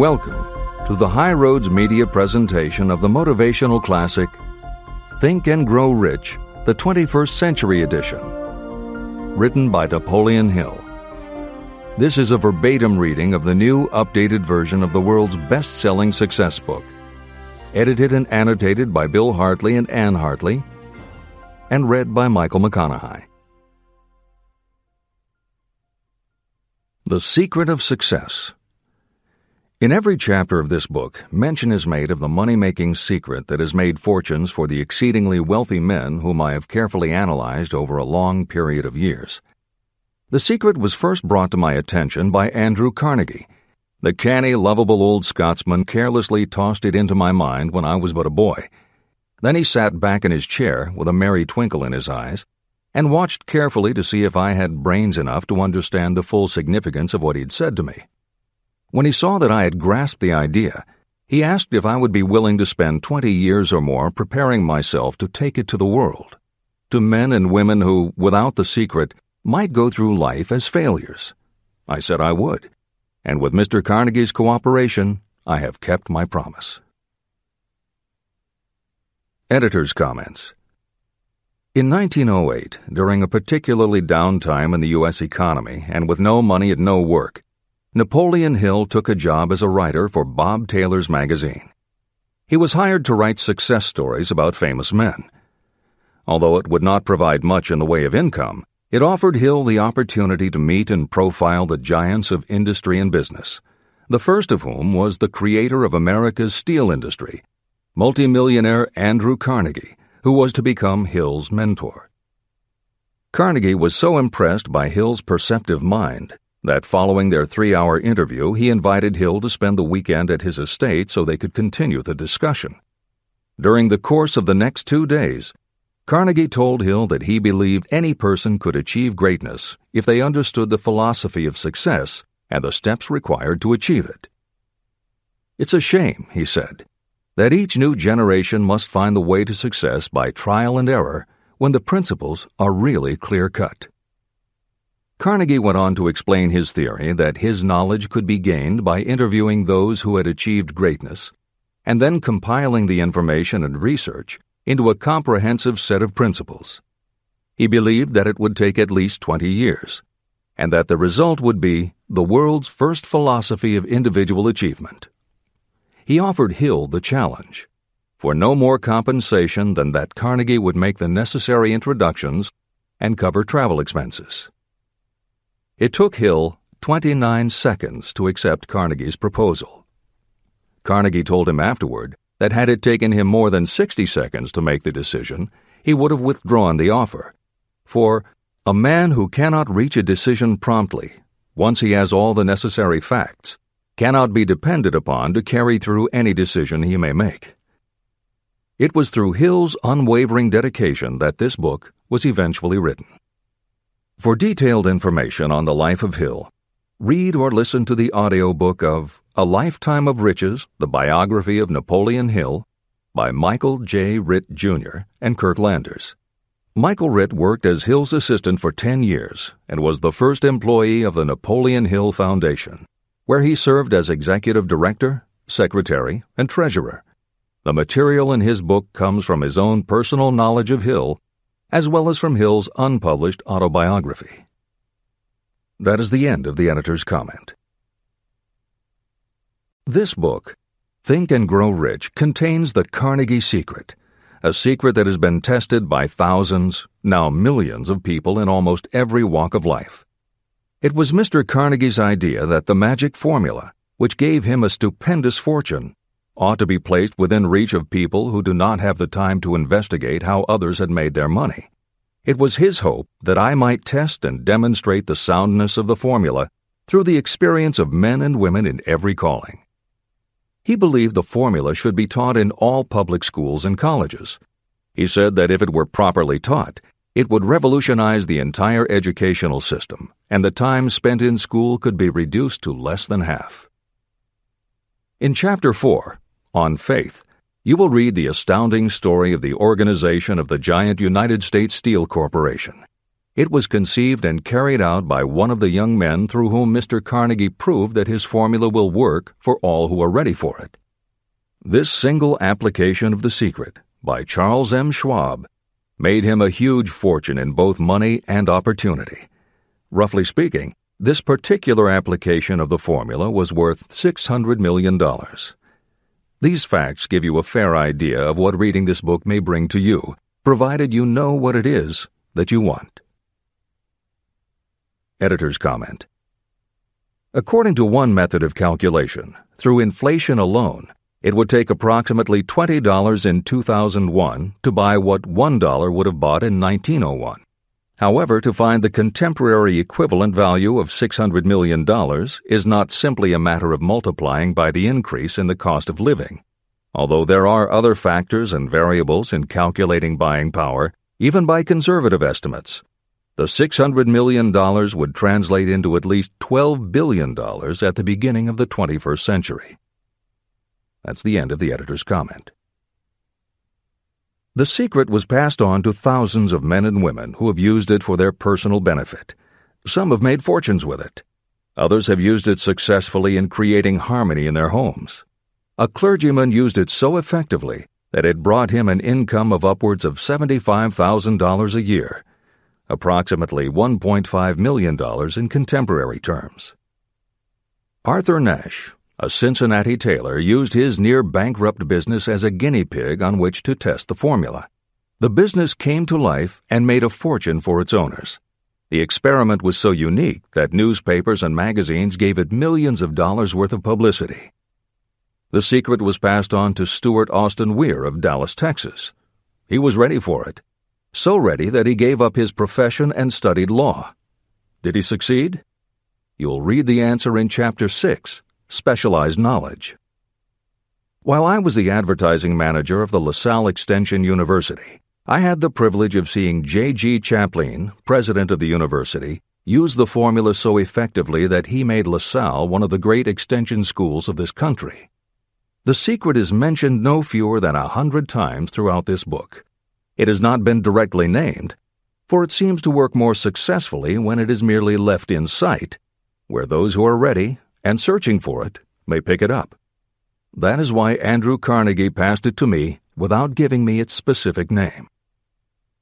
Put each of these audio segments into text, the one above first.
Welcome to the High Roads Media presentation of the motivational classic Think and Grow Rich, the 21st Century Edition, written by Napoleon Hill. This is a verbatim reading of the new, updated version of the world's best selling success book, edited and annotated by Bill Hartley and Ann Hartley, and read by Michael McConnohie. The Secret of Success in every chapter of this book, mention is made of the money making secret that has made fortunes for the exceedingly wealthy men whom I have carefully analyzed over a long period of years. The secret was first brought to my attention by Andrew Carnegie. The canny, lovable old Scotsman carelessly tossed it into my mind when I was but a boy. Then he sat back in his chair with a merry twinkle in his eyes and watched carefully to see if I had brains enough to understand the full significance of what he'd said to me. When he saw that I had grasped the idea, he asked if I would be willing to spend 20 years or more preparing myself to take it to the world, to men and women who, without the secret, might go through life as failures. I said I would, and with Mr. Carnegie's cooperation, I have kept my promise. Editor's Comments In 1908, during a particularly down time in the U.S. economy and with no money and no work, Napoleon Hill took a job as a writer for Bob Taylor's magazine. He was hired to write success stories about famous men. Although it would not provide much in the way of income, it offered Hill the opportunity to meet and profile the giants of industry and business, the first of whom was the creator of America's steel industry, multimillionaire Andrew Carnegie, who was to become Hill's mentor. Carnegie was so impressed by Hill's perceptive mind that following their three hour interview, he invited Hill to spend the weekend at his estate so they could continue the discussion. During the course of the next two days, Carnegie told Hill that he believed any person could achieve greatness if they understood the philosophy of success and the steps required to achieve it. It's a shame, he said, that each new generation must find the way to success by trial and error when the principles are really clear cut. Carnegie went on to explain his theory that his knowledge could be gained by interviewing those who had achieved greatness and then compiling the information and research into a comprehensive set of principles. He believed that it would take at least 20 years, and that the result would be the world's first philosophy of individual achievement. He offered Hill the challenge for no more compensation than that Carnegie would make the necessary introductions and cover travel expenses. It took Hill 29 seconds to accept Carnegie's proposal. Carnegie told him afterward that had it taken him more than 60 seconds to make the decision, he would have withdrawn the offer. For a man who cannot reach a decision promptly, once he has all the necessary facts, cannot be depended upon to carry through any decision he may make. It was through Hill's unwavering dedication that this book was eventually written. For detailed information on the life of Hill, read or listen to the audiobook of A Lifetime of Riches, the biography of Napoleon Hill by Michael J. Ritt, Jr. and Kirk Landers. Michael Ritt worked as Hill's assistant for 10 years and was the first employee of the Napoleon Hill Foundation, where he served as executive director, secretary, and treasurer. The material in his book comes from his own personal knowledge of Hill as well as from Hill's unpublished autobiography. That is the end of the editor's comment. This book, Think and Grow Rich, contains the Carnegie Secret, a secret that has been tested by thousands, now millions of people in almost every walk of life. It was Mr. Carnegie's idea that the magic formula, which gave him a stupendous fortune, ought to be placed within reach of people who do not have the time to investigate how others had made their money. It was his hope that I might test and demonstrate the soundness of the formula through the experience of men and women in every calling. He believed the formula should be taught in all public schools and colleges. He said that if it were properly taught, it would revolutionize the entire educational system, and the time spent in school could be reduced to less than half. In Chapter 4, on faith, you will read the astounding story of the organization of the giant United States Steel Corporation. It was conceived and carried out by one of the young men through whom Mr. Carnegie proved that his formula will work for all who are ready for it. This single application of the secret by Charles M. Schwab made him a huge fortune in both money and opportunity. Roughly speaking, this particular application of the formula was worth $600 million. These facts give you a fair idea of what reading this book may bring to you, provided you know what it is that you want. Editor's comment According to one method of calculation, through inflation alone, it would take approximately $20 in 2001 to buy what $1 would have bought in 1901. However, to find the contemporary equivalent value of $600 million is not simply a matter of multiplying by the increase in the cost of living. Although there are other factors and variables in calculating buying power, even by conservative estimates, the $600 million would translate into at least $12 billion at the beginning of the 21st century. That's the end of the editor's comment. The secret was passed on to thousands of men and women who have used it for their personal benefit. Some have made fortunes with it. Others have used it successfully in creating harmony in their homes. A clergyman used it so effectively that it brought him an income of upwards of $75,000 a year, approximately $1.5 million in contemporary terms. Arthur Nash, a Cincinnati tailor used his near bankrupt business as a guinea pig on which to test the formula. The business came to life and made a fortune for its owners. The experiment was so unique that newspapers and magazines gave it millions of dollars worth of publicity. The secret was passed on to Stuart Austin Wier of Dallas, Texas. He was ready for it, so ready that he gave up his profession and studied law. Did he succeed? You'll read the answer in Chapter 6 specialized knowledge. While I was the advertising manager of the LaSalle Extension University, I had the privilege of seeing J.G. Chaplin, president of the university, use the formula so effectively that he made LaSalle one of the great extension schools of this country. The secret is mentioned no fewer than a hundred times throughout this book. It has not been directly named, for it seems to work more successfully when it is merely left in sight, where those who are ready and searching for it may pick it up. That is why Andrew Carnegie passed it to me without giving me its specific name.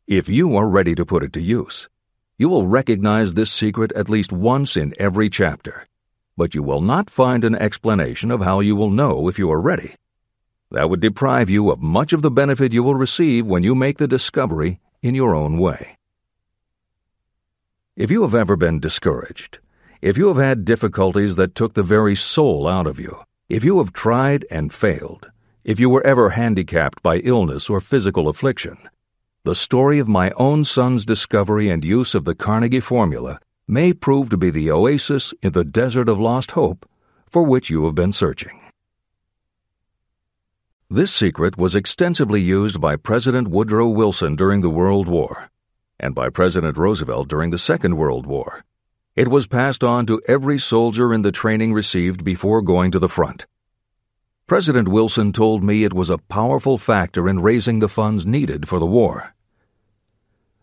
If you are ready to put it to use, you will recognize this secret at least once in every chapter, but you will not find an explanation of how you will know if you are ready. That would deprive you of much of the benefit you will receive when you make the discovery in your own way. If you have ever been discouraged, if you have had difficulties that took the very soul out of you, if you have tried and failed, if you were ever handicapped by illness or physical affliction, the story of my own son's discovery and use of the Carnegie formula may prove to be the oasis in the desert of lost hope for which you have been searching. This secret was extensively used by President Woodrow Wilson during the World War and by President Roosevelt during the Second World War it was passed on to every soldier in the training received before going to the front. President Wilson told me it was a powerful factor in raising the funds needed for the war.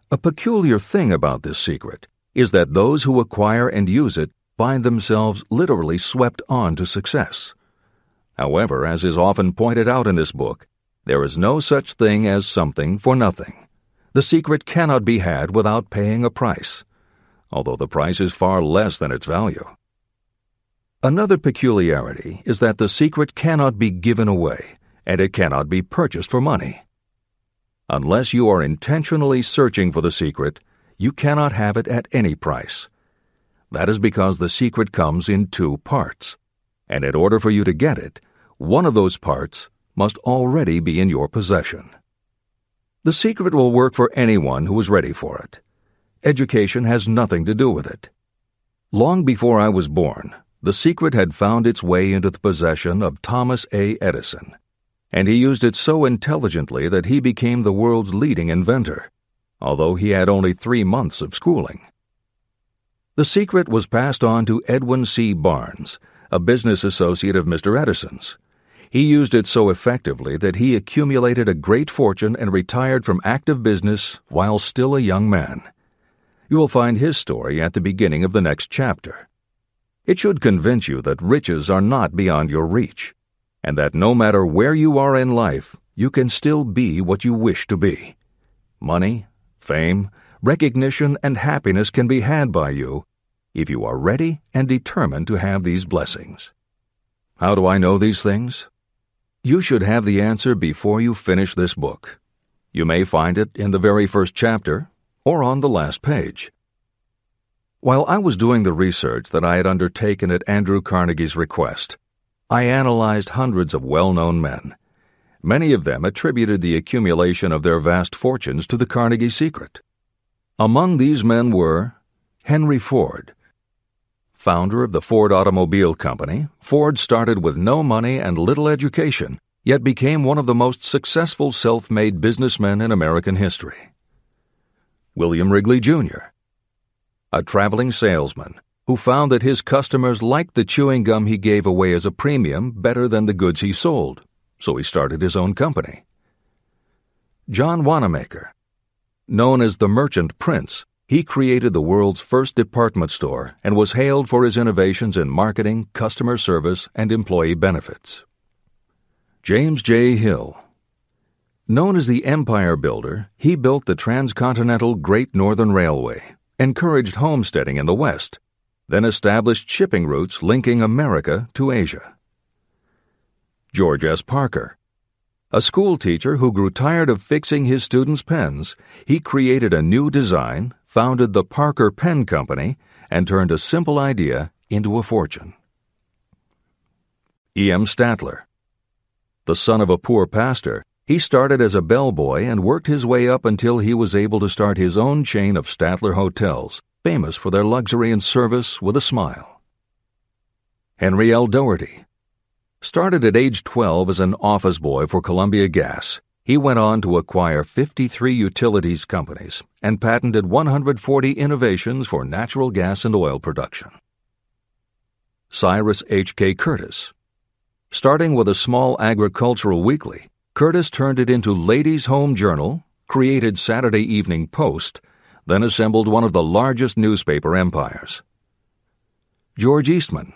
A peculiar thing about this secret is that those who acquire and use it find themselves literally swept on to success. However, as is often pointed out in this book, there is no such thing as something for nothing. The secret cannot be had without paying a price although the price is far less than its value. Another peculiarity is that the secret cannot be given away, and it cannot be purchased for money. Unless you are intentionally searching for the secret, you cannot have it at any price. That is because the secret comes in two parts, and in order for you to get it, one of those parts must already be in your possession. The secret will work for anyone who is ready for it. Education has nothing to do with it. Long before I was born, the secret had found its way into the possession of Thomas A. Edison, and he used it so intelligently that he became the world's leading inventor, although he had only three months of schooling. The secret was passed on to Edwin C. Barnes, a business associate of Mr. Edison's. He used it so effectively that he accumulated a great fortune and retired from active business while still a young man. You will find his story at the beginning of the next chapter. It should convince you that riches are not beyond your reach, and that no matter where you are in life, you can still be what you wish to be. Money, fame, recognition, and happiness can be had by you if you are ready and determined to have these blessings. How do I know these things? You should have the answer before you finish this book. You may find it in the very first chapter or on the last page. While I was doing the research that I had undertaken at Andrew Carnegie's request, I analyzed hundreds of well known men. Many of them attributed the accumulation of their vast fortunes to the Carnegie secret. Among these men were Henry Ford. Founder of the Ford Automobile Company, Ford started with no money and little education, yet became one of the most successful self made businessmen in American history. William Wrigley, Jr., a traveling salesman who found that his customers liked the chewing gum he gave away as a premium better than the goods he sold, so he started his own company. John Wanamaker. Known as the Merchant Prince, he created the world's first department store and was hailed for his innovations in marketing, customer service, and employee benefits. James J. Hill. Known as the Empire Builder, he built the transcontinental Great Northern Railway, encouraged homesteading in the West, then established shipping routes linking America to Asia. George S. Parker. A schoolteacher who grew tired of fixing his students' pens, he created a new design, founded the Parker Pen Company, and turned a simple idea into a fortune. E. M. Statler. The son of a poor pastor, he started as a bellboy and worked his way up until he was able to start his own chain of Statler hotels, famous for their luxury and service with a smile. Henry L. Doherty. Started at age 12 as an office boy for Columbia Gas, he went on to acquire 53 utilities companies and patented 140 innovations for natural gas and oil production. Cyrus H.K. Curtis. Starting with a small agricultural weekly, Curtis turned it into Ladies' Home Journal, created Saturday Evening Post, then assembled one of the largest newspaper empires. George Eastman.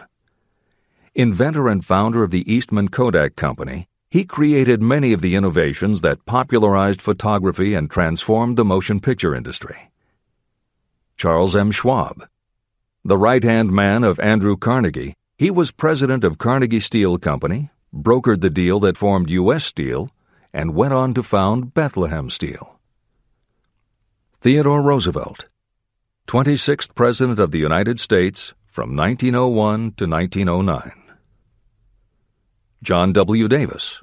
Inventor and founder of the Eastman Kodak Company, he created many of the innovations that popularized photography and transformed the motion picture industry. Charles M. Schwab. The right hand man of Andrew Carnegie, he was president of Carnegie Steel Company, brokered the deal that formed U.S. Steel, and went on to found Bethlehem Steel. Theodore Roosevelt, 26th President of the United States from 1901 to 1909. John W. Davis.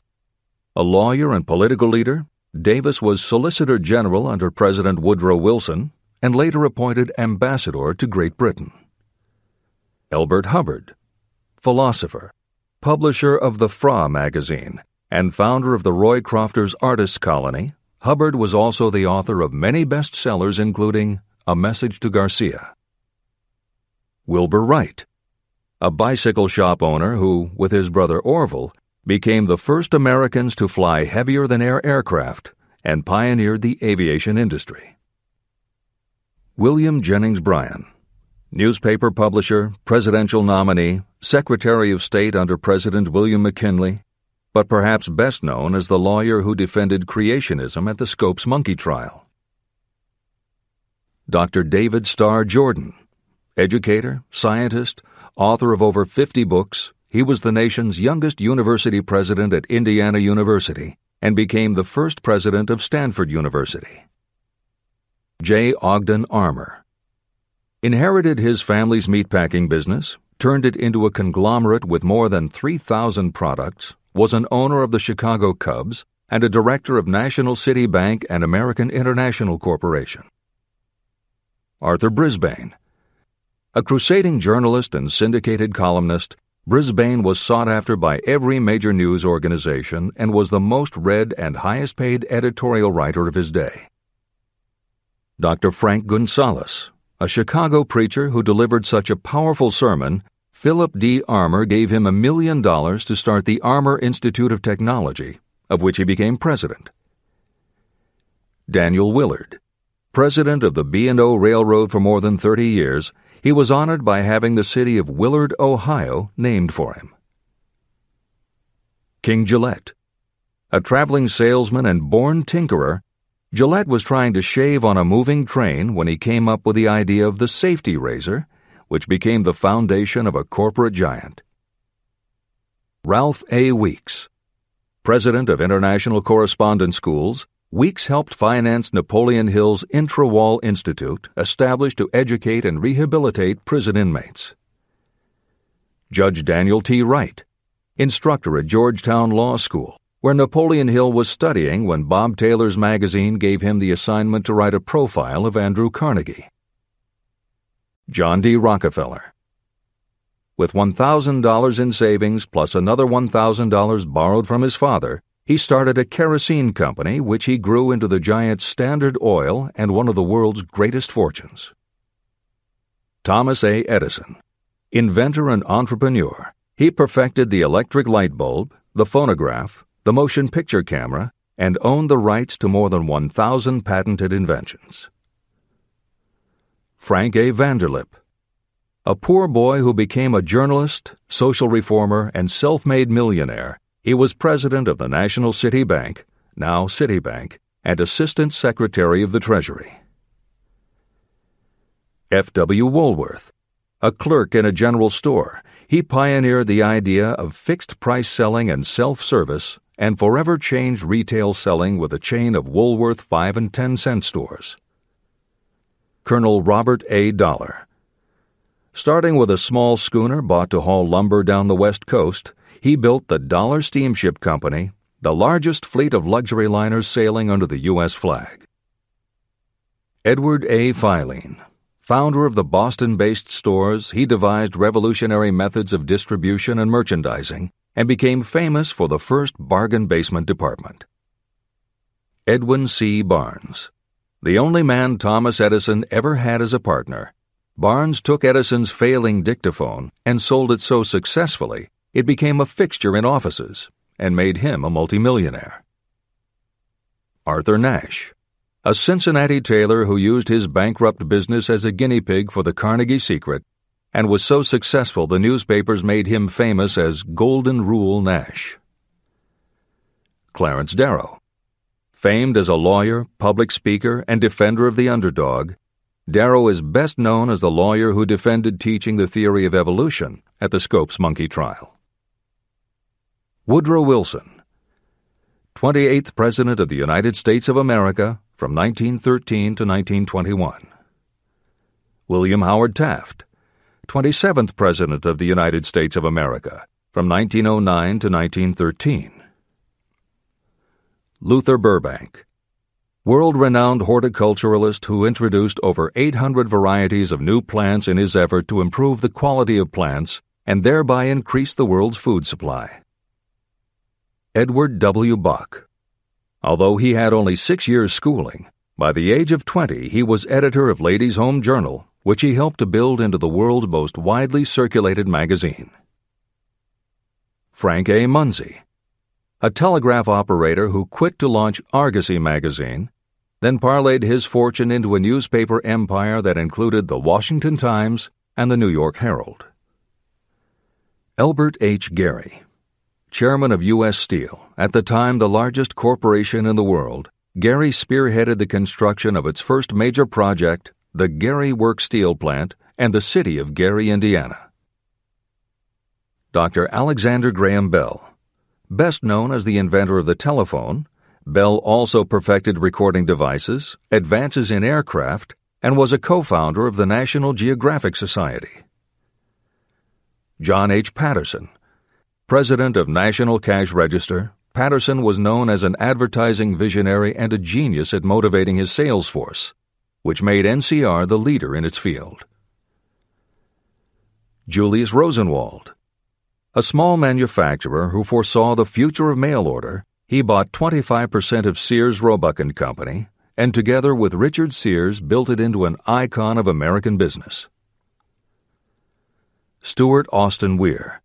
A lawyer and political leader, Davis was Solicitor General under President Woodrow Wilson and later appointed Ambassador to Great Britain. Elbert Hubbard, philosopher, publisher of the Fra magazine, and founder of the Roycrofters Artists Colony, Hubbard was also the author of many bestsellers, including A Message to Garcia. Wilbur Wright, a bicycle shop owner who, with his brother Orville, became the first Americans to fly heavier than air aircraft and pioneered the aviation industry. William Jennings Bryan, newspaper publisher, presidential nominee, Secretary of State under President William McKinley, but perhaps best known as the lawyer who defended creationism at the Scopes monkey trial. Dr. David Starr Jordan, educator, scientist, author of over 50 books, he was the nation's youngest university president at Indiana University and became the first president of Stanford University. J. Ogden Armour inherited his family's meatpacking business turned it into a conglomerate with more than 3,000 products, was an owner of the Chicago Cubs, and a director of National City Bank and American International Corporation. Arthur Brisbane. A crusading journalist and syndicated columnist, Brisbane was sought after by every major news organization and was the most read and highest paid editorial writer of his day. Dr. Frank Gunsaulus, a Chicago preacher who delivered such a powerful sermon, Philip D. Armour gave him a million dollars to start the Armour Institute of Technology, of which he became president. Daniel Willard, President of the B&O Railroad for more than 30 years, he was honored by having the city of Willard, Ohio, named for him. King Gillette. A traveling salesman and born tinkerer, Gillette was trying to shave on a moving train when he came up with the idea of the safety razor, which became the foundation of a corporate giant. Ralph A. Weeks. President of International Correspondence Schools, Weeks helped finance Napoleon Hill's Intrawall Institute, established to educate and rehabilitate prison inmates. Judge Daniel T. Wright, instructor at Georgetown Law School, where Napoleon Hill was studying when Bob Taylor's magazine gave him the assignment to write a profile of Andrew Carnegie. John D. Rockefeller. With $1,000 in savings plus another $1,000 borrowed from his father, he started a kerosene company which he grew into the giant Standard Oil and one of the world's greatest fortunes. Thomas A. Edison. Inventor and entrepreneur, he perfected the electric light bulb, the phonograph, the motion picture camera, and owned the rights to more than 1,000 patented inventions. Frank A. Vanderlip. A poor boy who became a journalist, social reformer, and self made millionaire he was president of the National City Bank, now Citibank, and Assistant Secretary of the Treasury. F.W. Woolworth, a clerk in a general store, he pioneered the idea of fixed price selling and self service and forever changed retail selling with a chain of Woolworth 5 and 10 cent stores. Colonel Robert A. Dollar. Starting with a small schooner bought to haul lumber down the west coast, he built the Dollar Steamship Company, the largest fleet of luxury liners sailing under the U.S. flag. Edward A. Filene, founder of the Boston based stores, he devised revolutionary methods of distribution and merchandising and became famous for the first bargain basement department. Edwin C. Barnes, the only man Thomas Edison ever had as a partner. Barnes took Edison's failing dictaphone and sold it so successfully it became a fixture in offices and made him a multimillionaire. Arthur Nash, a Cincinnati tailor who used his bankrupt business as a guinea pig for the Carnegie Secret and was so successful the newspapers made him famous as Golden Rule Nash. Clarence Darrow, famed as a lawyer, public speaker, and defender of the underdog, Darrow is best known as the lawyer who defended teaching the theory of evolution at the Scopes monkey trial. Woodrow Wilson, 28th President of the United States of America from 1913 to 1921. William Howard Taft, 27th President of the United States of America from 1909 to 1913. Luther Burbank, world renowned horticulturalist who introduced over 800 varieties of new plants in his effort to improve the quality of plants and thereby increase the world's food supply. Edward W. Bok. Although he had only six years' schooling, by the age of 20 he was editor of Ladies' Home Journal, which he helped to build into the world's most widely circulated magazine. Frank A. Munsey, a telegraph operator who quit to launch Argosy magazine, then parlayed his fortune into a newspaper empire that included the Washington Times and the New York Herald. Elbert H. Gary, chairman of U.S. Steel, at the time the largest corporation in the world, Gary spearheaded the construction of its first major project, the Gary Works Steel Plant, and the city of Gary, Indiana. Dr. Alexander Graham Bell. Best known as the inventor of the telephone, Bell also perfected recording devices, advances in aircraft, and was a co founder of the National Geographic Society. John H. Patterson, President of National Cash Register, Patterson was known as an advertising visionary and a genius at motivating his sales force, which made NCR the leader in its field. Julius Rosenwald. A small manufacturer who foresaw the future of mail order, he bought 25% of Sears Roebuck and Company and together with Richard Sears built it into an icon of American business. Stuart Austin Wier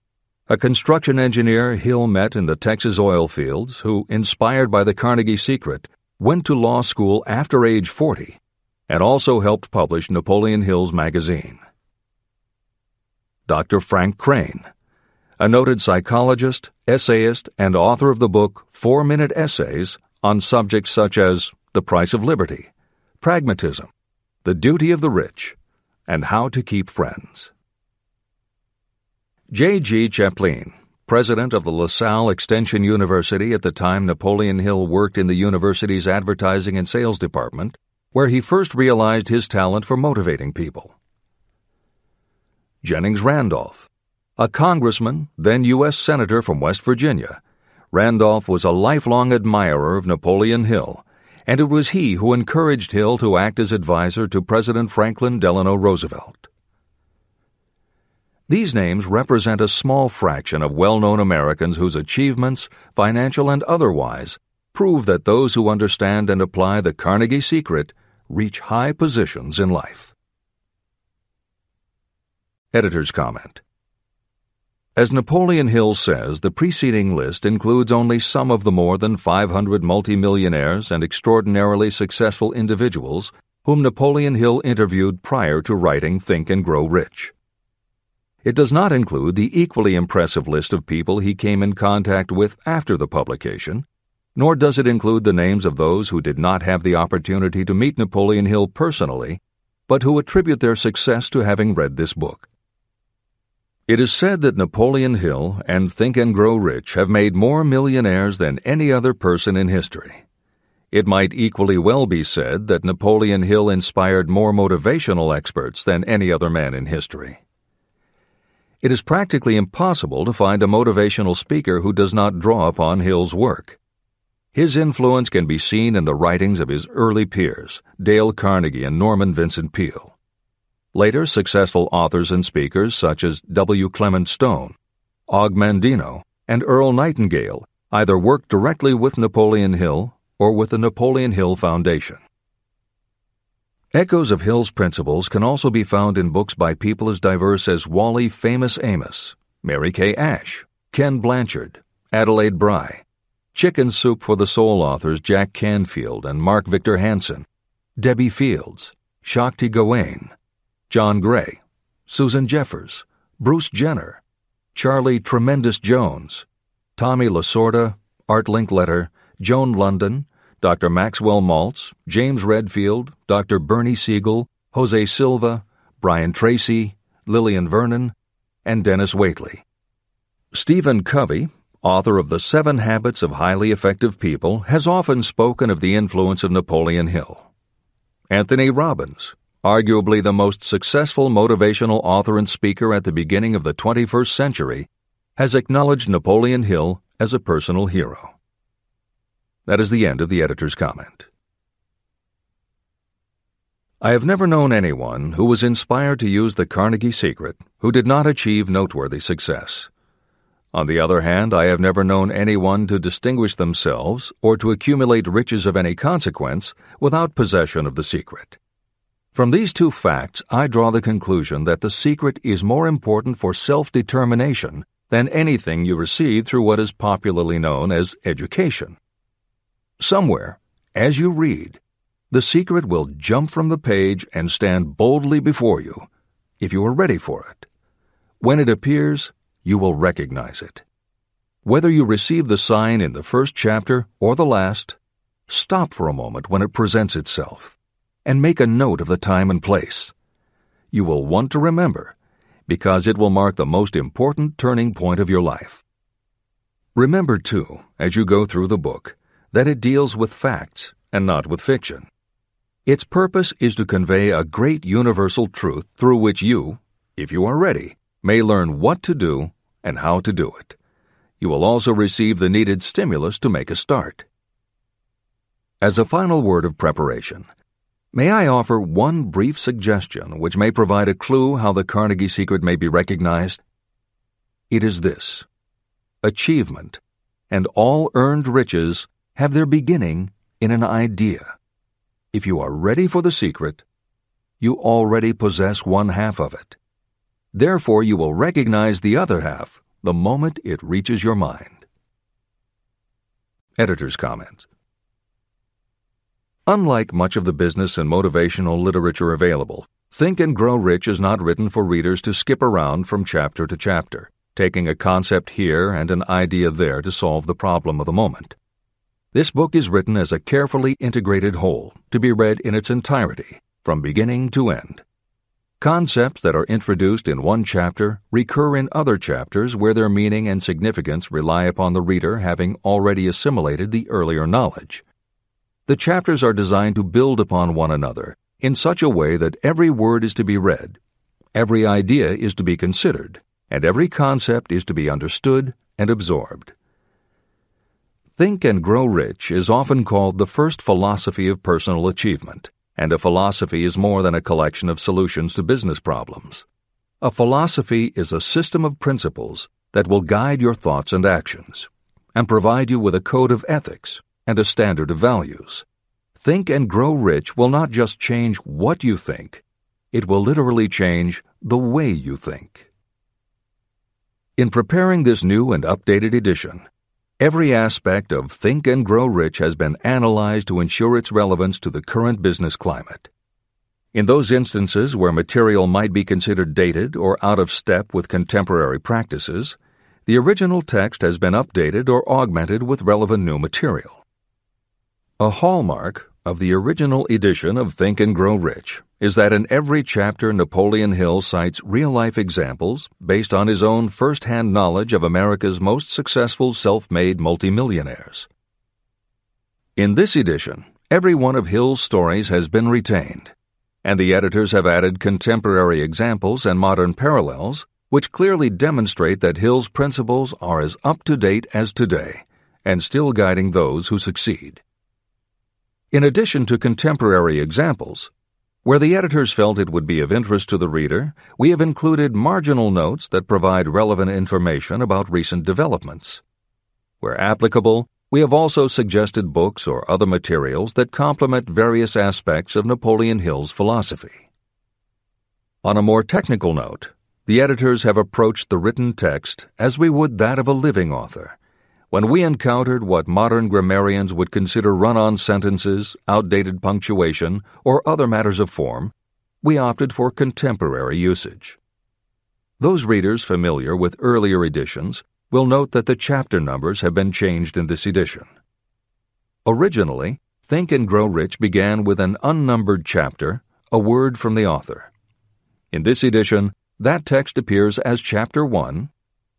a construction engineer Hill met in the Texas oil fields who, inspired by the Carnegie Secret, went to law school after age 40 and also helped publish Napoleon Hill's magazine. Dr. Frank Crane, a noted psychologist, essayist, and author of the book Four Minute Essays on subjects such as the price of liberty, pragmatism, the duty of the rich, and how to keep friends. J. G. Chaplin, president of the LaSalle Extension University at the time Napoleon Hill worked in the university's advertising and sales department, where he first realized his talent for motivating people. Jennings Randolph, a congressman, then U.S. Senator from West Virginia, Randolph was a lifelong admirer of Napoleon Hill, and it was he who encouraged Hill to act as advisor to President Franklin Delano Roosevelt. These names represent a small fraction of well known Americans whose achievements, financial and otherwise, prove that those who understand and apply the Carnegie secret reach high positions in life. Editor's Comment as Napoleon Hill says, the preceding list includes only some of the more than 500 multimillionaires and extraordinarily successful individuals whom Napoleon Hill interviewed prior to writing Think and Grow Rich. It does not include the equally impressive list of people he came in contact with after the publication, nor does it include the names of those who did not have the opportunity to meet Napoleon Hill personally, but who attribute their success to having read this book. It is said that Napoleon Hill and Think and Grow Rich have made more millionaires than any other person in history. It might equally well be said that Napoleon Hill inspired more motivational experts than any other man in history. It is practically impossible to find a motivational speaker who does not draw upon Hill's work. His influence can be seen in the writings of his early peers, Dale Carnegie and Norman Vincent Peale. Later, successful authors and speakers such as W. Clement Stone, Og Mandino, and Earl Nightingale either worked directly with Napoleon Hill or with the Napoleon Hill Foundation. Echoes of Hill's principles can also be found in books by people as diverse as Wally Famous Amos, Mary Kay Ash, Ken Blanchard, Adelaide Bry, Chicken Soup for the Soul authors Jack Canfield and Mark Victor Hansen, Debbie Fields, Shakti Gawain, John Gray, Susan Jeffers, Bruce Jenner, Charlie Tremendous Jones, Tommy Lasorda, Art Linkletter, Joan London, Dr. Maxwell Maltz, James Redfield, Dr. Bernie Siegel, Jose Silva, Brian Tracy, Lillian Vernon, and Dennis Waitley. Stephen Covey, author of The Seven Habits of Highly Effective People, has often spoken of the influence of Napoleon Hill. Anthony Robbins, arguably the most successful motivational author and speaker at the beginning of the 21st century, has acknowledged Napoleon Hill as a personal hero. That is the end of the editor's comment. I have never known anyone who was inspired to use the Carnegie secret who did not achieve noteworthy success. On the other hand, I have never known anyone to distinguish themselves or to accumulate riches of any consequence without possession of the secret. From these two facts, I draw the conclusion that the secret is more important for self determination than anything you receive through what is popularly known as education. Somewhere, as you read, the secret will jump from the page and stand boldly before you, if you are ready for it. When it appears, you will recognize it. Whether you receive the sign in the first chapter or the last, stop for a moment when it presents itself and make a note of the time and place. You will want to remember, because it will mark the most important turning point of your life. Remember, too, as you go through the book, that it deals with facts and not with fiction. Its purpose is to convey a great universal truth through which you, if you are ready, may learn what to do and how to do it. You will also receive the needed stimulus to make a start. As a final word of preparation, May I offer one brief suggestion which may provide a clue how the Carnegie secret may be recognized? It is this achievement and all earned riches have their beginning in an idea. If you are ready for the secret, you already possess one half of it. Therefore, you will recognize the other half the moment it reaches your mind. Editor's Comment Unlike much of the business and motivational literature available, Think and Grow Rich is not written for readers to skip around from chapter to chapter, taking a concept here and an idea there to solve the problem of the moment. This book is written as a carefully integrated whole to be read in its entirety, from beginning to end. Concepts that are introduced in one chapter recur in other chapters where their meaning and significance rely upon the reader having already assimilated the earlier knowledge. The chapters are designed to build upon one another in such a way that every word is to be read, every idea is to be considered, and every concept is to be understood and absorbed. Think and Grow Rich is often called the first philosophy of personal achievement and a philosophy is more than a collection of solutions to business problems. A philosophy is a system of principles that will guide your thoughts and actions, and provide you with a code of ethics and a standard of values. Think and Grow Rich will not just change what you think, it will literally change the way you think. In preparing this new and updated edition, Every aspect of Think and Grow Rich has been analyzed to ensure its relevance to the current business climate. In those instances where material might be considered dated or out of step with contemporary practices, the original text has been updated or augmented with relevant new material. A hallmark of the original edition of Think and Grow Rich is that in every chapter Napoleon Hill cites real life examples based on his own first hand knowledge of America's most successful self made multimillionaires. In this edition, every one of Hill's stories has been retained, and the editors have added contemporary examples and modern parallels which clearly demonstrate that Hill's principles are as up to date as today and still guiding those who succeed. In addition to contemporary examples, where the editors felt it would be of interest to the reader, we have included marginal notes that provide relevant information about recent developments. Where applicable, we have also suggested books or other materials that complement various aspects of Napoleon Hill's philosophy. On a more technical note, the editors have approached the written text as we would that of a living author when we encountered what modern grammarians would consider run on sentences, outdated punctuation, or other matters of form, we opted for contemporary usage. Those readers familiar with earlier editions will note that the chapter numbers have been changed in this edition. Originally, Think and Grow Rich began with an unnumbered chapter, a word from the author. In this edition, that text appears as Chapter 1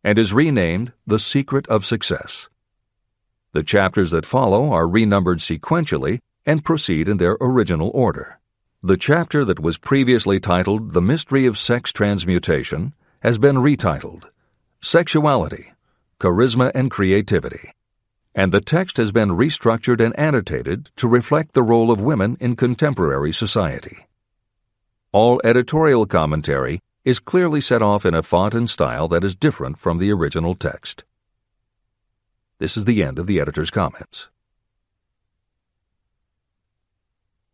and is renamed The Secret of Success. The chapters that follow are renumbered sequentially and proceed in their original order. The chapter that was previously titled The Mystery of Sex Transmutation has been retitled Sexuality, Charisma and Creativity, and the text has been restructured and annotated to reflect the role of women in contemporary society. All editorial commentary is clearly set off in a font and style that is different from the original text. This is the end of the editor's comments.